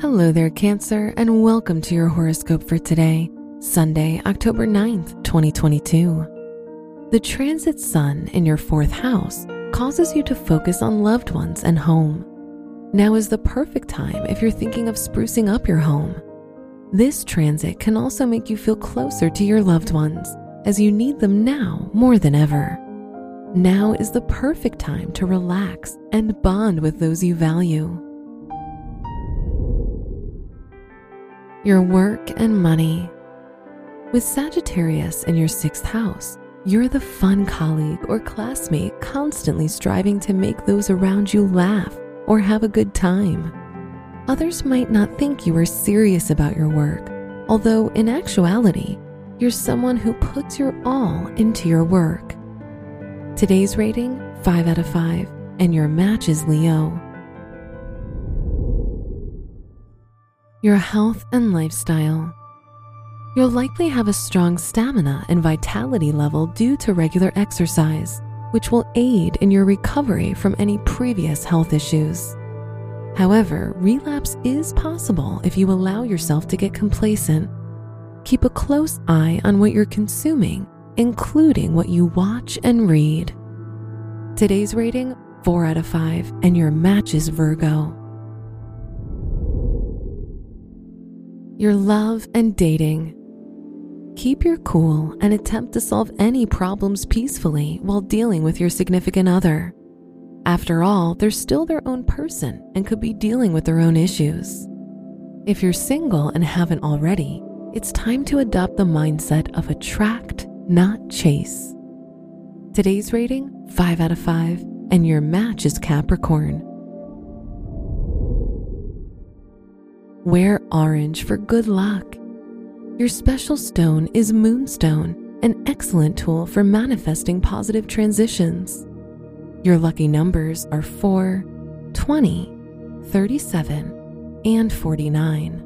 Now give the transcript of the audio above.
Hello there, Cancer, and welcome to your horoscope for today, Sunday, October 9th, 2022. The transit sun in your fourth house causes you to focus on loved ones and home. Now is the perfect time if you're thinking of sprucing up your home. This transit can also make you feel closer to your loved ones as you need them now more than ever. Now is the perfect time to relax and bond with those you value. Your work and money. With Sagittarius in your sixth house, you're the fun colleague or classmate constantly striving to make those around you laugh or have a good time. Others might not think you are serious about your work, although in actuality, you're someone who puts your all into your work. Today's rating 5 out of 5, and your match is Leo. Your health and lifestyle. You'll likely have a strong stamina and vitality level due to regular exercise, which will aid in your recovery from any previous health issues. However, relapse is possible if you allow yourself to get complacent. Keep a close eye on what you're consuming, including what you watch and read. Today's rating 4 out of 5, and your match is Virgo. Your love and dating. Keep your cool and attempt to solve any problems peacefully while dealing with your significant other. After all, they're still their own person and could be dealing with their own issues. If you're single and haven't already, it's time to adopt the mindset of attract, not chase. Today's rating 5 out of 5, and your match is Capricorn. Wear orange for good luck. Your special stone is Moonstone, an excellent tool for manifesting positive transitions. Your lucky numbers are 4, 20, 37, and 49.